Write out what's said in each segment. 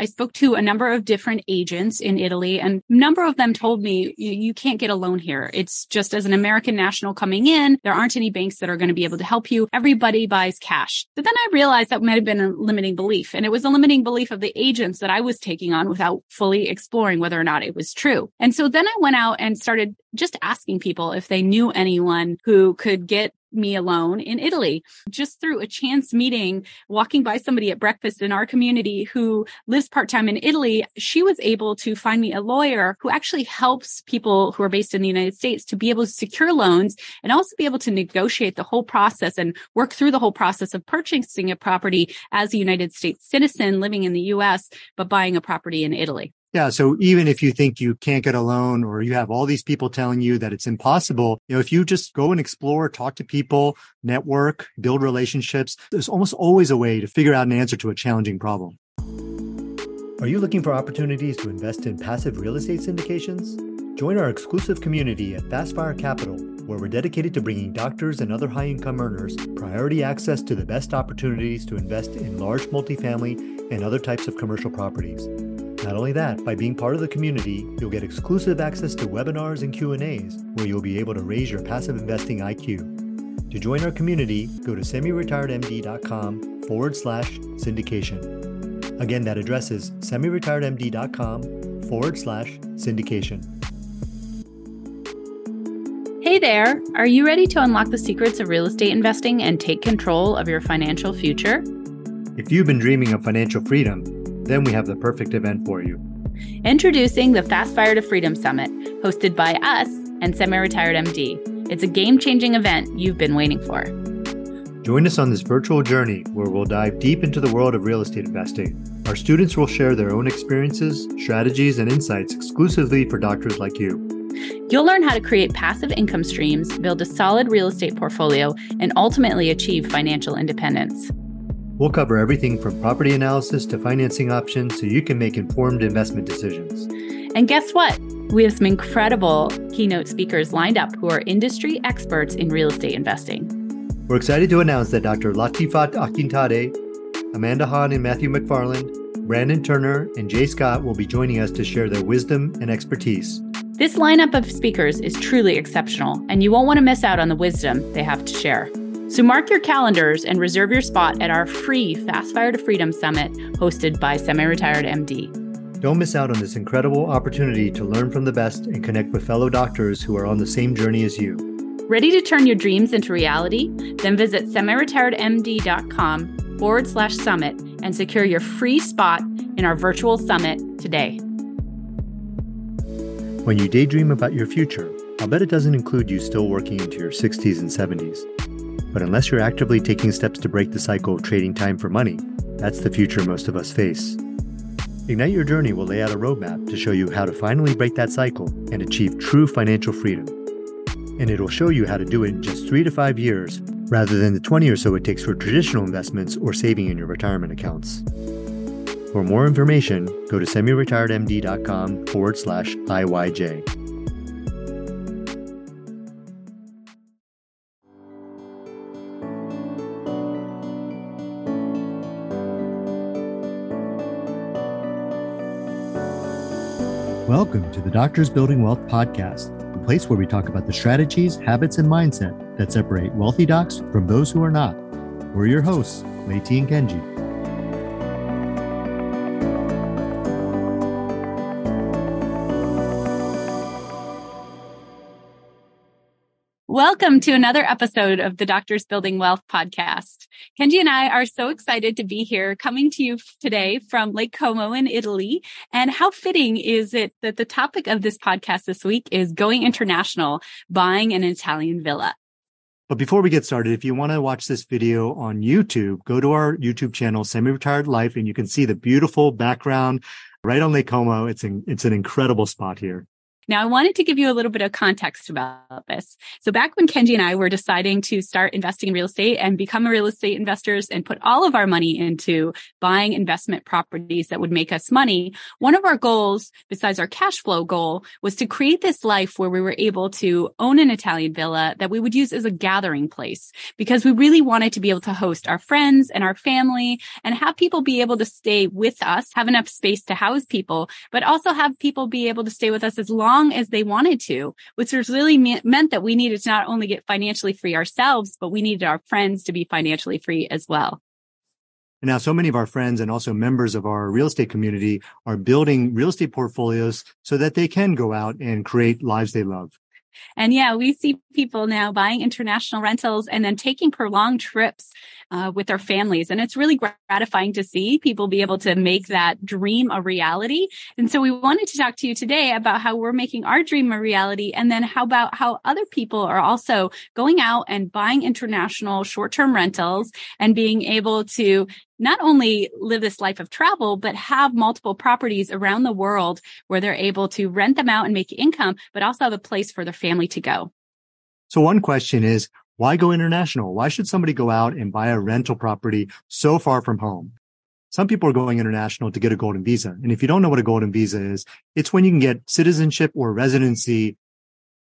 I spoke to a number of different agents in Italy and a number of them told me you, you can't get a loan here. It's just as an American national coming in, there aren't any banks that are going to be able to help you. Everybody buys cash. But then I realized that might have been a limiting belief and it was a limiting belief of the agents that I was taking on without fully exploring whether or not it was true. And so then I went out and started just asking people if they knew anyone who could get me alone in Italy just through a chance meeting, walking by somebody at breakfast in our community who lives part time in Italy. She was able to find me a lawyer who actually helps people who are based in the United States to be able to secure loans and also be able to negotiate the whole process and work through the whole process of purchasing a property as a United States citizen living in the US, but buying a property in Italy. Yeah. So even if you think you can't get a loan or you have all these people telling you that it's impossible, you know, if you just go and explore, talk to people, network, build relationships, there's almost always a way to figure out an answer to a challenging problem. Are you looking for opportunities to invest in passive real estate syndications? Join our exclusive community at Fastfire Capital, where we're dedicated to bringing doctors and other high income earners priority access to the best opportunities to invest in large multifamily and other types of commercial properties. Not only that, by being part of the community, you'll get exclusive access to webinars and Q&As where you'll be able to raise your passive investing IQ. To join our community, go to semiretiredmd.com forward slash syndication. Again, that address is semiretiredmd.com forward slash syndication. Hey there! Are you ready to unlock the secrets of real estate investing and take control of your financial future? If you've been dreaming of financial freedom, then we have the perfect event for you. Introducing the Fast Fire to Freedom Summit, hosted by us and Semi Retired MD. It's a game changing event you've been waiting for. Join us on this virtual journey where we'll dive deep into the world of real estate investing. Our students will share their own experiences, strategies, and insights exclusively for doctors like you. You'll learn how to create passive income streams, build a solid real estate portfolio, and ultimately achieve financial independence. We'll cover everything from property analysis to financing options so you can make informed investment decisions. And guess what? We have some incredible keynote speakers lined up who are industry experts in real estate investing. We're excited to announce that Dr. Latifat Akintaneh, Amanda Han and Matthew MacFarland, Brandon Turner, and J Scott will be joining us to share their wisdom and expertise. This lineup of speakers is truly exceptional, and you won't want to miss out on the wisdom they have to share. So mark your calendars and reserve your spot at our free Fast Fire to Freedom Summit hosted by Semi Retired MD. Don't miss out on this incredible opportunity to learn from the best and connect with fellow doctors who are on the same journey as you. Ready to turn your dreams into reality? Then visit semiretiredmd.com forward slash summit and secure your free spot in our virtual summit today. When you daydream about your future, I'll bet it doesn't include you still working into your 60s and 70s. But unless you're actively taking steps to break the cycle of trading time for money, that's the future most of us face. Ignite Your Journey will lay out a roadmap to show you how to finally break that cycle and achieve true financial freedom. And it'll show you how to do it in just three to five years rather than the 20 or so it takes for traditional investments or saving in your retirement accounts. For more information, go to semiretiredmd.com forward slash IYJ. Welcome to the Doctors Building Wealth podcast, the place where we talk about the strategies, habits, and mindset that separate wealthy docs from those who are not. We're your hosts, Leti and Kenji. Welcome to another episode of the Doctors Building Wealth podcast. Kenji and I are so excited to be here coming to you today from Lake Como in Italy. And how fitting is it that the topic of this podcast this week is going international, buying an Italian villa. But before we get started, if you want to watch this video on YouTube, go to our YouTube channel, Semi Retired Life, and you can see the beautiful background right on Lake Como. It's an, it's an incredible spot here. Now, I wanted to give you a little bit of context about this. So back when Kenji and I were deciding to start investing in real estate and become real estate investors and put all of our money into buying investment properties that would make us money, one of our goals, besides our cash flow goal, was to create this life where we were able to own an Italian villa that we would use as a gathering place because we really wanted to be able to host our friends and our family and have people be able to stay with us, have enough space to house people, but also have people be able to stay with us as long as they wanted to, which was really me- meant that we needed to not only get financially free ourselves, but we needed our friends to be financially free as well. And now so many of our friends and also members of our real estate community are building real estate portfolios so that they can go out and create lives they love. And yeah, we see people now buying international rentals and then taking prolonged trips uh, with their families. And it's really gratifying to see people be able to make that dream a reality. And so we wanted to talk to you today about how we're making our dream a reality. And then how about how other people are also going out and buying international short-term rentals and being able to not only live this life of travel, but have multiple properties around the world where they're able to rent them out and make income, but also have a place for their family to go. So one question is, why go international? Why should somebody go out and buy a rental property so far from home? Some people are going international to get a golden visa. And if you don't know what a golden visa is, it's when you can get citizenship or residency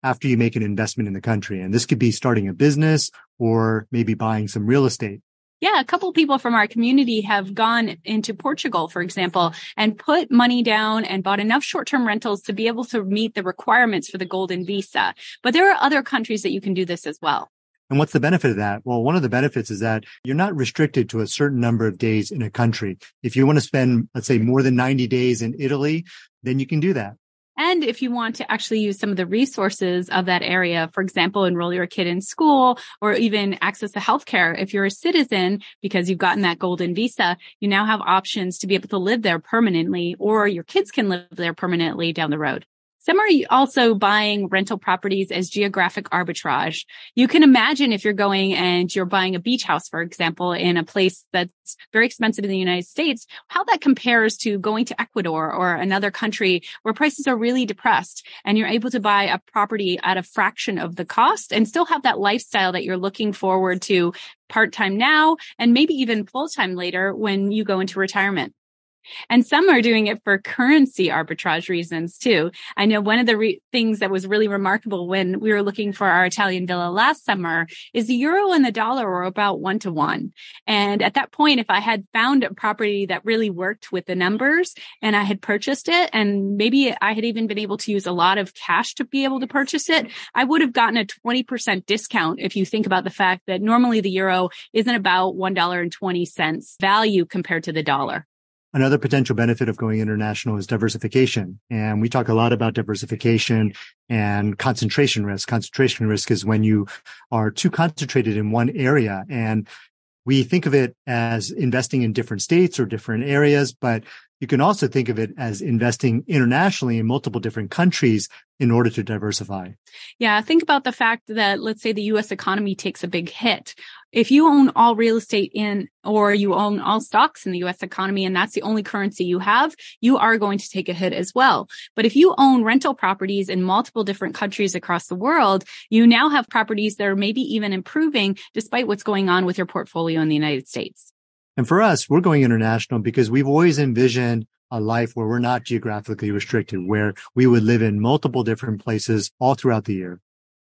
after you make an investment in the country. And this could be starting a business or maybe buying some real estate. Yeah, a couple people from our community have gone into Portugal, for example, and put money down and bought enough short-term rentals to be able to meet the requirements for the golden visa. But there are other countries that you can do this as well. And what's the benefit of that? Well, one of the benefits is that you're not restricted to a certain number of days in a country. If you want to spend, let's say more than 90 days in Italy, then you can do that. And if you want to actually use some of the resources of that area, for example, enroll your kid in school or even access to healthcare, if you're a citizen because you've gotten that golden visa, you now have options to be able to live there permanently or your kids can live there permanently down the road. Some are also buying rental properties as geographic arbitrage. You can imagine if you're going and you're buying a beach house, for example, in a place that's very expensive in the United States, how that compares to going to Ecuador or another country where prices are really depressed and you're able to buy a property at a fraction of the cost and still have that lifestyle that you're looking forward to part time now and maybe even full time later when you go into retirement. And some are doing it for currency arbitrage reasons too. I know one of the re- things that was really remarkable when we were looking for our Italian villa last summer is the euro and the dollar were about one to one. And at that point, if I had found a property that really worked with the numbers and I had purchased it and maybe I had even been able to use a lot of cash to be able to purchase it, I would have gotten a 20% discount if you think about the fact that normally the euro isn't about $1.20 value compared to the dollar. Another potential benefit of going international is diversification. And we talk a lot about diversification and concentration risk. Concentration risk is when you are too concentrated in one area. And we think of it as investing in different states or different areas, but you can also think of it as investing internationally in multiple different countries in order to diversify. Yeah. Think about the fact that let's say the US economy takes a big hit. If you own all real estate in or you own all stocks in the US economy and that's the only currency you have, you are going to take a hit as well. But if you own rental properties in multiple different countries across the world, you now have properties that are maybe even improving despite what's going on with your portfolio in the United States. And for us, we're going international because we've always envisioned a life where we're not geographically restricted, where we would live in multiple different places all throughout the year.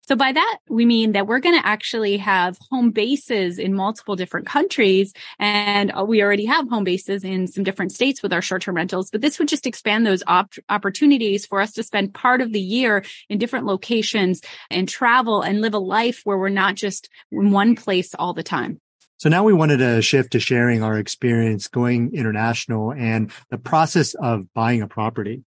So by that, we mean that we're going to actually have home bases in multiple different countries. And uh, we already have home bases in some different states with our short-term rentals, but this would just expand those op- opportunities for us to spend part of the year in different locations and travel and live a life where we're not just in one place all the time. So now we wanted to shift to sharing our experience going international and the process of buying a property.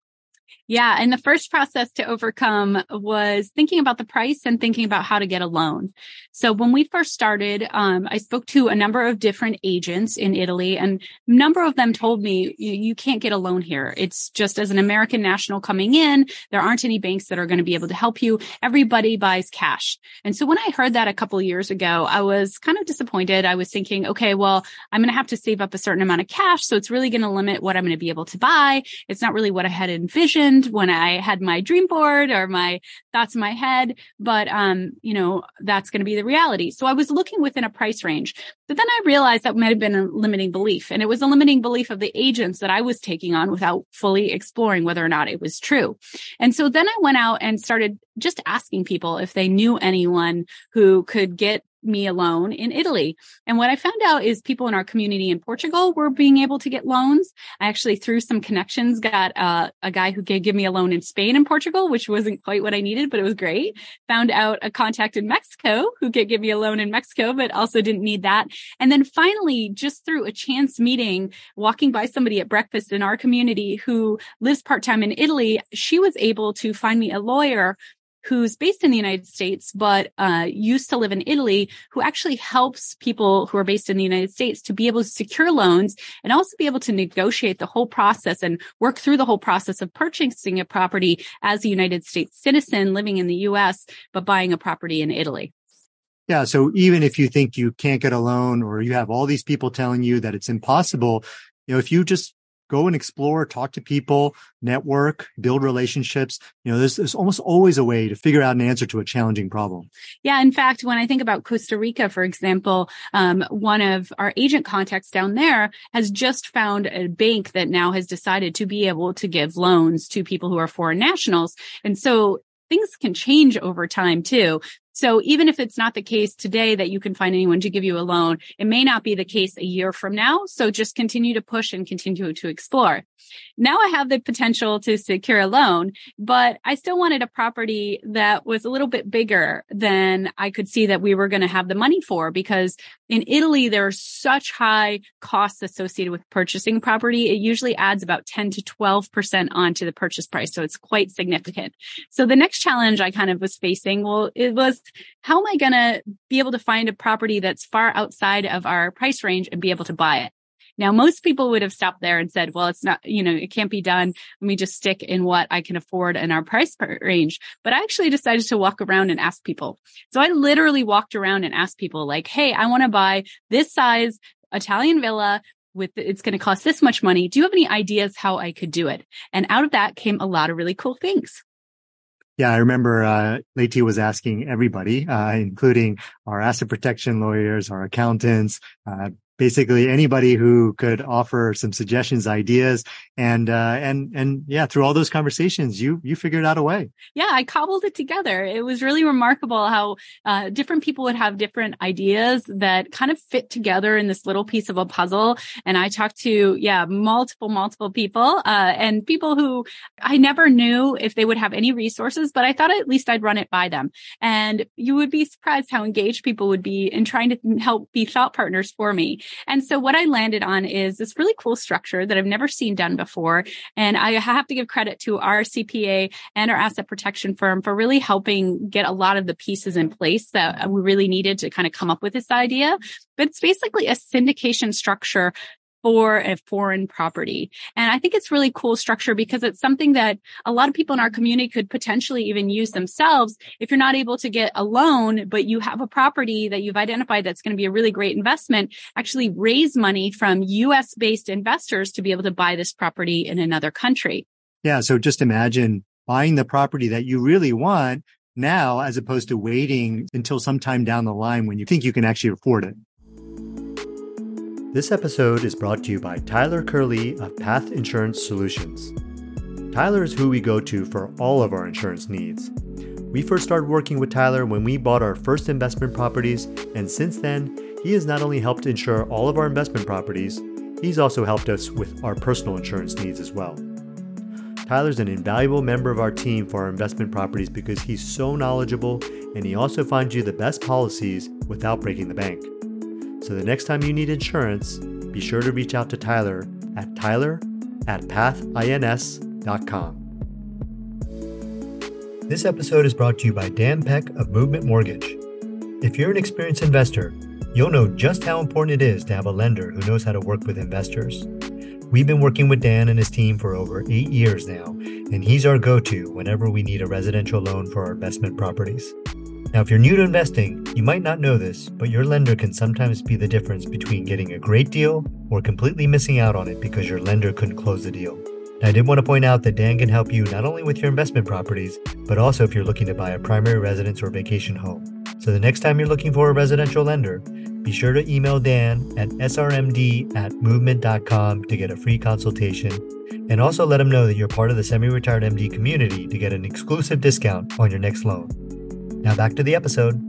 Yeah. And the first process to overcome was thinking about the price and thinking about how to get a loan. So when we first started, um, I spoke to a number of different agents in Italy and a number of them told me you, you can't get a loan here. It's just as an American national coming in, there aren't any banks that are going to be able to help you. Everybody buys cash. And so when I heard that a couple years ago, I was kind of disappointed. I was thinking, okay, well, I'm going to have to save up a certain amount of cash. So it's really going to limit what I'm going to be able to buy. It's not really what I had envisioned when I had my dream board or my thoughts in my head. But, um, you know, that's going to be the reality. So I was looking within a price range, but then I realized that might have been a limiting belief. And it was a limiting belief of the agents that I was taking on without fully exploring whether or not it was true. And so then I went out and started just asking people if they knew anyone who could get me a loan in Italy. And what I found out is people in our community in Portugal were being able to get loans. I actually through some connections got uh, a guy who could give me a loan in Spain and Portugal, which wasn't quite what I needed, but it was great. Found out a contact in Mexico who could give me a loan in Mexico, but also didn't need that. And then finally, just through a chance meeting, walking by somebody at breakfast in our community who lives part time in Italy, she was able to find me a lawyer who's based in the United States, but uh, used to live in Italy, who actually helps people who are based in the United States to be able to secure loans and also be able to negotiate the whole process and work through the whole process of purchasing a property as a United States citizen living in the US, but buying a property in Italy. Yeah. So even if you think you can't get a loan or you have all these people telling you that it's impossible, you know, if you just go and explore, talk to people, network, build relationships. You know, there's, there's almost always a way to figure out an answer to a challenging problem. Yeah. In fact, when I think about Costa Rica, for example, um, one of our agent contacts down there has just found a bank that now has decided to be able to give loans to people who are foreign nationals. And so things can change over time too. So even if it's not the case today that you can find anyone to give you a loan, it may not be the case a year from now. So just continue to push and continue to explore. Now I have the potential to secure a loan, but I still wanted a property that was a little bit bigger than I could see that we were going to have the money for because in Italy, there are such high costs associated with purchasing property. It usually adds about 10 to 12% onto the purchase price. So it's quite significant. So the next challenge I kind of was facing, well, it was how am I going to be able to find a property that's far outside of our price range and be able to buy it? Now, most people would have stopped there and said, well, it's not, you know, it can't be done. Let me just stick in what I can afford in our price range. But I actually decided to walk around and ask people. So I literally walked around and asked people like, Hey, I want to buy this size Italian villa with it's going to cost this much money. Do you have any ideas how I could do it? And out of that came a lot of really cool things. Yeah, I remember uh, Leti was asking everybody, uh, including our asset protection lawyers, our accountants, uh, basically anybody who could offer some suggestions, ideas, and uh, and and yeah, through all those conversations, you you figured out a way. Yeah, I cobbled it together. It was really remarkable how uh, different people would have different ideas that kind of fit together in this little piece of a puzzle. And I talked to yeah multiple multiple people uh, and people who I never knew if they would have any resources, but I thought at least I'd run it by them. And you would be surprised how engaged people would be in trying to help be thought partners for me. And so what I landed on is this really cool structure that I've never seen done before. And I have to give credit to our CPA and our asset protection firm for really helping get a lot of the pieces in place that we really needed to kind of come up with this idea. But it's basically a syndication structure for a foreign property. And I think it's really cool structure because it's something that a lot of people in our community could potentially even use themselves. If you're not able to get a loan, but you have a property that you've identified that's going to be a really great investment, actually raise money from US based investors to be able to buy this property in another country. Yeah. So just imagine buying the property that you really want now as opposed to waiting until sometime down the line when you think you can actually afford it. This episode is brought to you by Tyler Curley of Path Insurance Solutions. Tyler is who we go to for all of our insurance needs. We first started working with Tyler when we bought our first investment properties, and since then, he has not only helped insure all of our investment properties, he's also helped us with our personal insurance needs as well. Tyler's an invaluable member of our team for our investment properties because he's so knowledgeable and he also finds you the best policies without breaking the bank. So the next time you need insurance, be sure to reach out to Tyler at tyler at pathins.com. This episode is brought to you by Dan Peck of Movement Mortgage. If you're an experienced investor, you'll know just how important it is to have a lender who knows how to work with investors. We've been working with Dan and his team for over eight years now, and he's our go to whenever we need a residential loan for our investment properties. Now, if you're new to investing, you might not know this, but your lender can sometimes be the difference between getting a great deal or completely missing out on it because your lender couldn't close the deal. Now, I did want to point out that Dan can help you not only with your investment properties, but also if you're looking to buy a primary residence or vacation home. So the next time you're looking for a residential lender, be sure to email Dan at srmd at movement.com to get a free consultation. And also let him know that you're part of the semi retired MD community to get an exclusive discount on your next loan. Now back to the episode.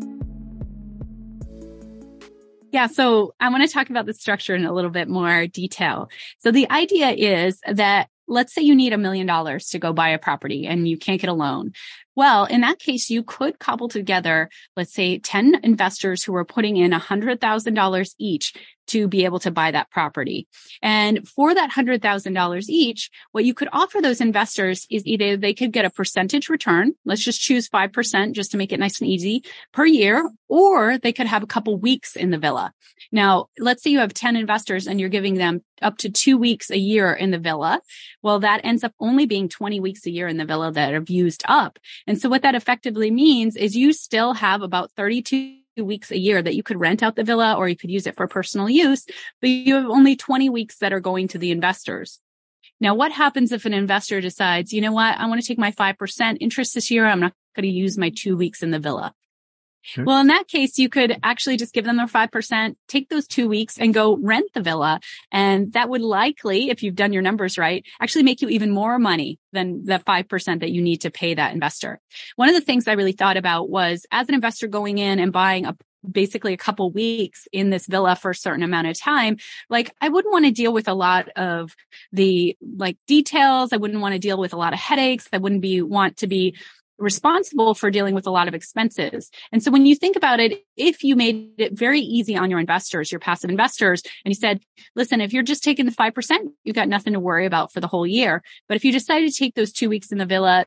Yeah. So I want to talk about the structure in a little bit more detail. So the idea is that let's say you need a million dollars to go buy a property and you can't get a loan. Well, in that case, you could cobble together, let's say 10 investors who are putting in $100,000 each to be able to buy that property. And for that $100,000 each, what you could offer those investors is either they could get a percentage return. Let's just choose 5% just to make it nice and easy per year, or they could have a couple weeks in the villa. Now, let's say you have 10 investors and you're giving them up to two weeks a year in the villa. Well, that ends up only being 20 weeks a year in the villa that have used up. And so what that effectively means is you still have about 32 weeks a year that you could rent out the villa or you could use it for personal use, but you have only 20 weeks that are going to the investors. Now, what happens if an investor decides, you know what, I want to take my 5% interest this year. I'm not going to use my two weeks in the villa. Sure. Well, in that case, you could actually just give them their 5%, take those two weeks and go rent the villa. And that would likely, if you've done your numbers right, actually make you even more money than the 5% that you need to pay that investor. One of the things I really thought about was as an investor going in and buying a basically a couple weeks in this villa for a certain amount of time like i wouldn't want to deal with a lot of the like details i wouldn't want to deal with a lot of headaches i wouldn't be want to be responsible for dealing with a lot of expenses. And so when you think about it, if you made it very easy on your investors, your passive investors, and you said, listen, if you're just taking the 5%, you've got nothing to worry about for the whole year. But if you decide to take those two weeks in the villa,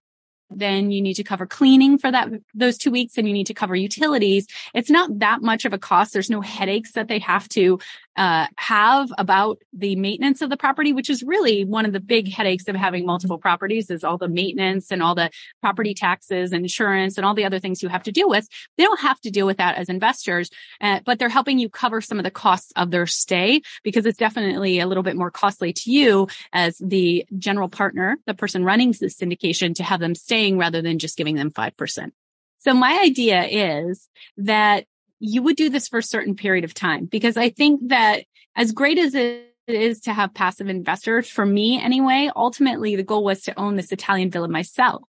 then you need to cover cleaning for that those two weeks and you need to cover utilities it's not that much of a cost there's no headaches that they have to uh, have about the maintenance of the property, which is really one of the big headaches of having multiple properties is all the maintenance and all the property taxes and insurance and all the other things you have to deal with. They don't have to deal with that as investors, uh, but they're helping you cover some of the costs of their stay because it's definitely a little bit more costly to you as the general partner, the person running the syndication to have them staying rather than just giving them 5%. So my idea is that you would do this for a certain period of time because I think that as great as it is to have passive investors, for me anyway, ultimately the goal was to own this Italian villa myself.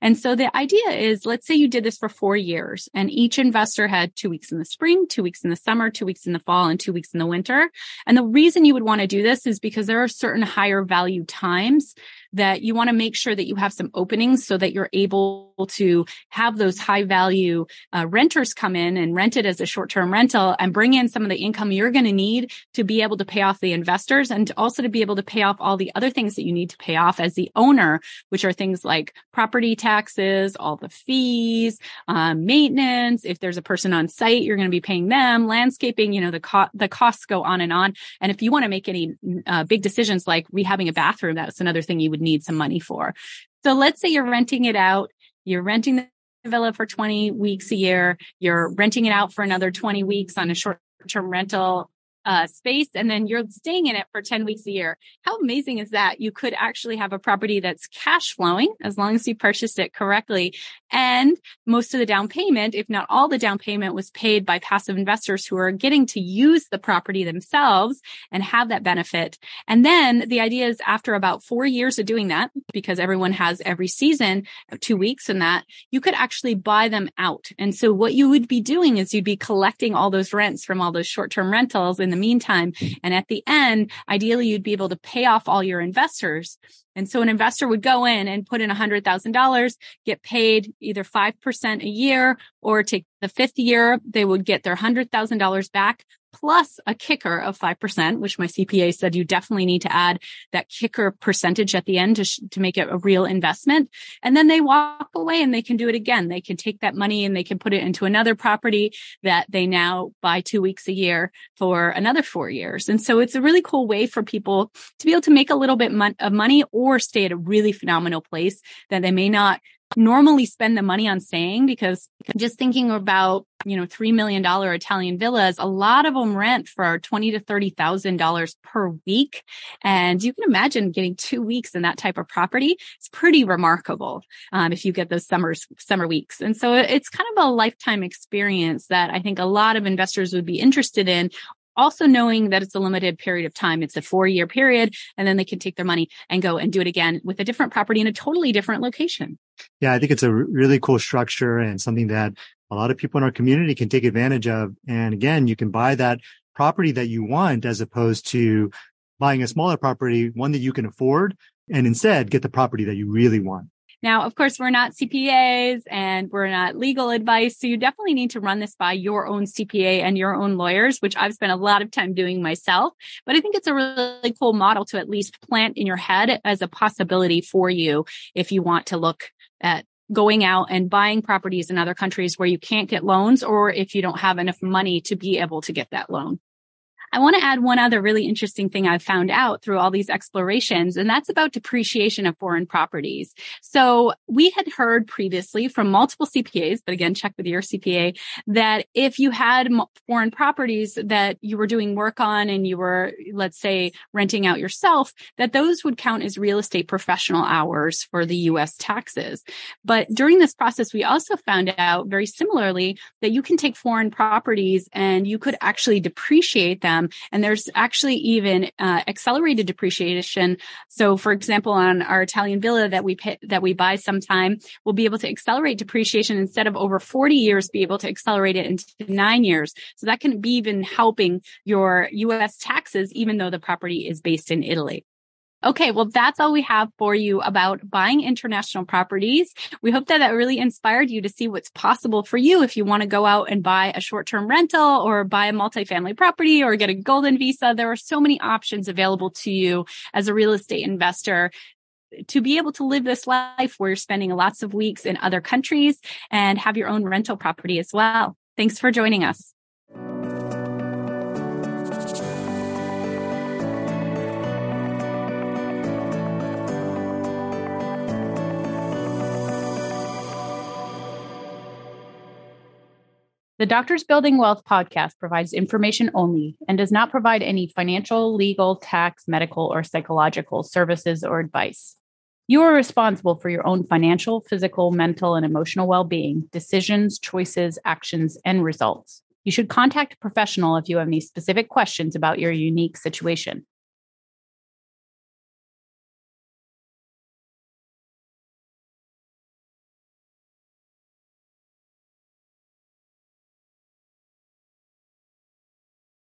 And so the idea is, let's say you did this for four years and each investor had two weeks in the spring, two weeks in the summer, two weeks in the fall, and two weeks in the winter. And the reason you would want to do this is because there are certain higher value times that you want to make sure that you have some openings so that you're able to have those high value uh, renters come in and rent it as a short term rental and bring in some of the income you're going to need to be able to pay off the investors and also to be able to pay off all the other things that you need to pay off as the owner, which are things like property taxes, all the fees, um, maintenance. If there's a person on site, you're going to be paying them, landscaping, you know, the, co- the costs go on and on. And if you want to make any uh, big decisions like rehabbing a bathroom, that's another thing you would need some money for. So let's say you're renting it out. You're renting the villa for 20 weeks a year. You're renting it out for another 20 weeks on a short term rental uh, space and then you're staying in it for 10 weeks a year. How amazing is that? You could actually have a property that's cash flowing as long as you purchased it correctly. And most of the down payment, if not all the down payment was paid by passive investors who are getting to use the property themselves and have that benefit. And then the idea is after about four years of doing that, because everyone has every season two weeks in that, you could actually buy them out. And so what you would be doing is you'd be collecting all those rents from all those short-term rentals and the meantime. And at the end, ideally, you'd be able to pay off all your investors. And so an investor would go in and put in $100,000, get paid either 5% a year or take the fifth year, they would get their $100,000 back plus a kicker of 5%, which my CPA said you definitely need to add that kicker percentage at the end to, sh- to make it a real investment. And then they walk away and they can do it again. They can take that money and they can put it into another property that they now buy two weeks a year for another four years. And so it's a really cool way for people to be able to make a little bit of money or stay at a really phenomenal place that they may not normally spend the money on staying because just thinking about you know, $3 million Italian villas, a lot of them rent for 20 to $30,000 per week. And you can imagine getting two weeks in that type of property. It's pretty remarkable. Um, if you get those summers, summer weeks. And so it's kind of a lifetime experience that I think a lot of investors would be interested in also knowing that it's a limited period of time. It's a four year period and then they can take their money and go and do it again with a different property in a totally different location. Yeah, I think it's a really cool structure and something that a lot of people in our community can take advantage of. And again, you can buy that property that you want as opposed to buying a smaller property, one that you can afford and instead get the property that you really want. Now, of course, we're not CPAs and we're not legal advice. So you definitely need to run this by your own CPA and your own lawyers, which I've spent a lot of time doing myself. But I think it's a really cool model to at least plant in your head as a possibility for you if you want to look at going out and buying properties in other countries where you can't get loans or if you don't have enough money to be able to get that loan. I want to add one other really interesting thing I've found out through all these explorations, and that's about depreciation of foreign properties. So we had heard previously from multiple CPAs, but again, check with your CPA that if you had foreign properties that you were doing work on and you were, let's say, renting out yourself, that those would count as real estate professional hours for the US taxes. But during this process, we also found out very similarly that you can take foreign properties and you could actually depreciate them them. And there's actually even uh, accelerated depreciation. So, for example, on our Italian villa that we pay, that we buy sometime, we'll be able to accelerate depreciation instead of over 40 years, be able to accelerate it into nine years. So that can be even helping your U.S. taxes, even though the property is based in Italy. Okay, well, that's all we have for you about buying international properties. We hope that that really inspired you to see what's possible for you if you want to go out and buy a short-term rental or buy a multifamily property or get a golden visa. There are so many options available to you as a real estate investor to be able to live this life where you're spending lots of weeks in other countries and have your own rental property as well. Thanks for joining us. The Doctors Building Wealth podcast provides information only and does not provide any financial, legal, tax, medical, or psychological services or advice. You are responsible for your own financial, physical, mental, and emotional well being, decisions, choices, actions, and results. You should contact a professional if you have any specific questions about your unique situation.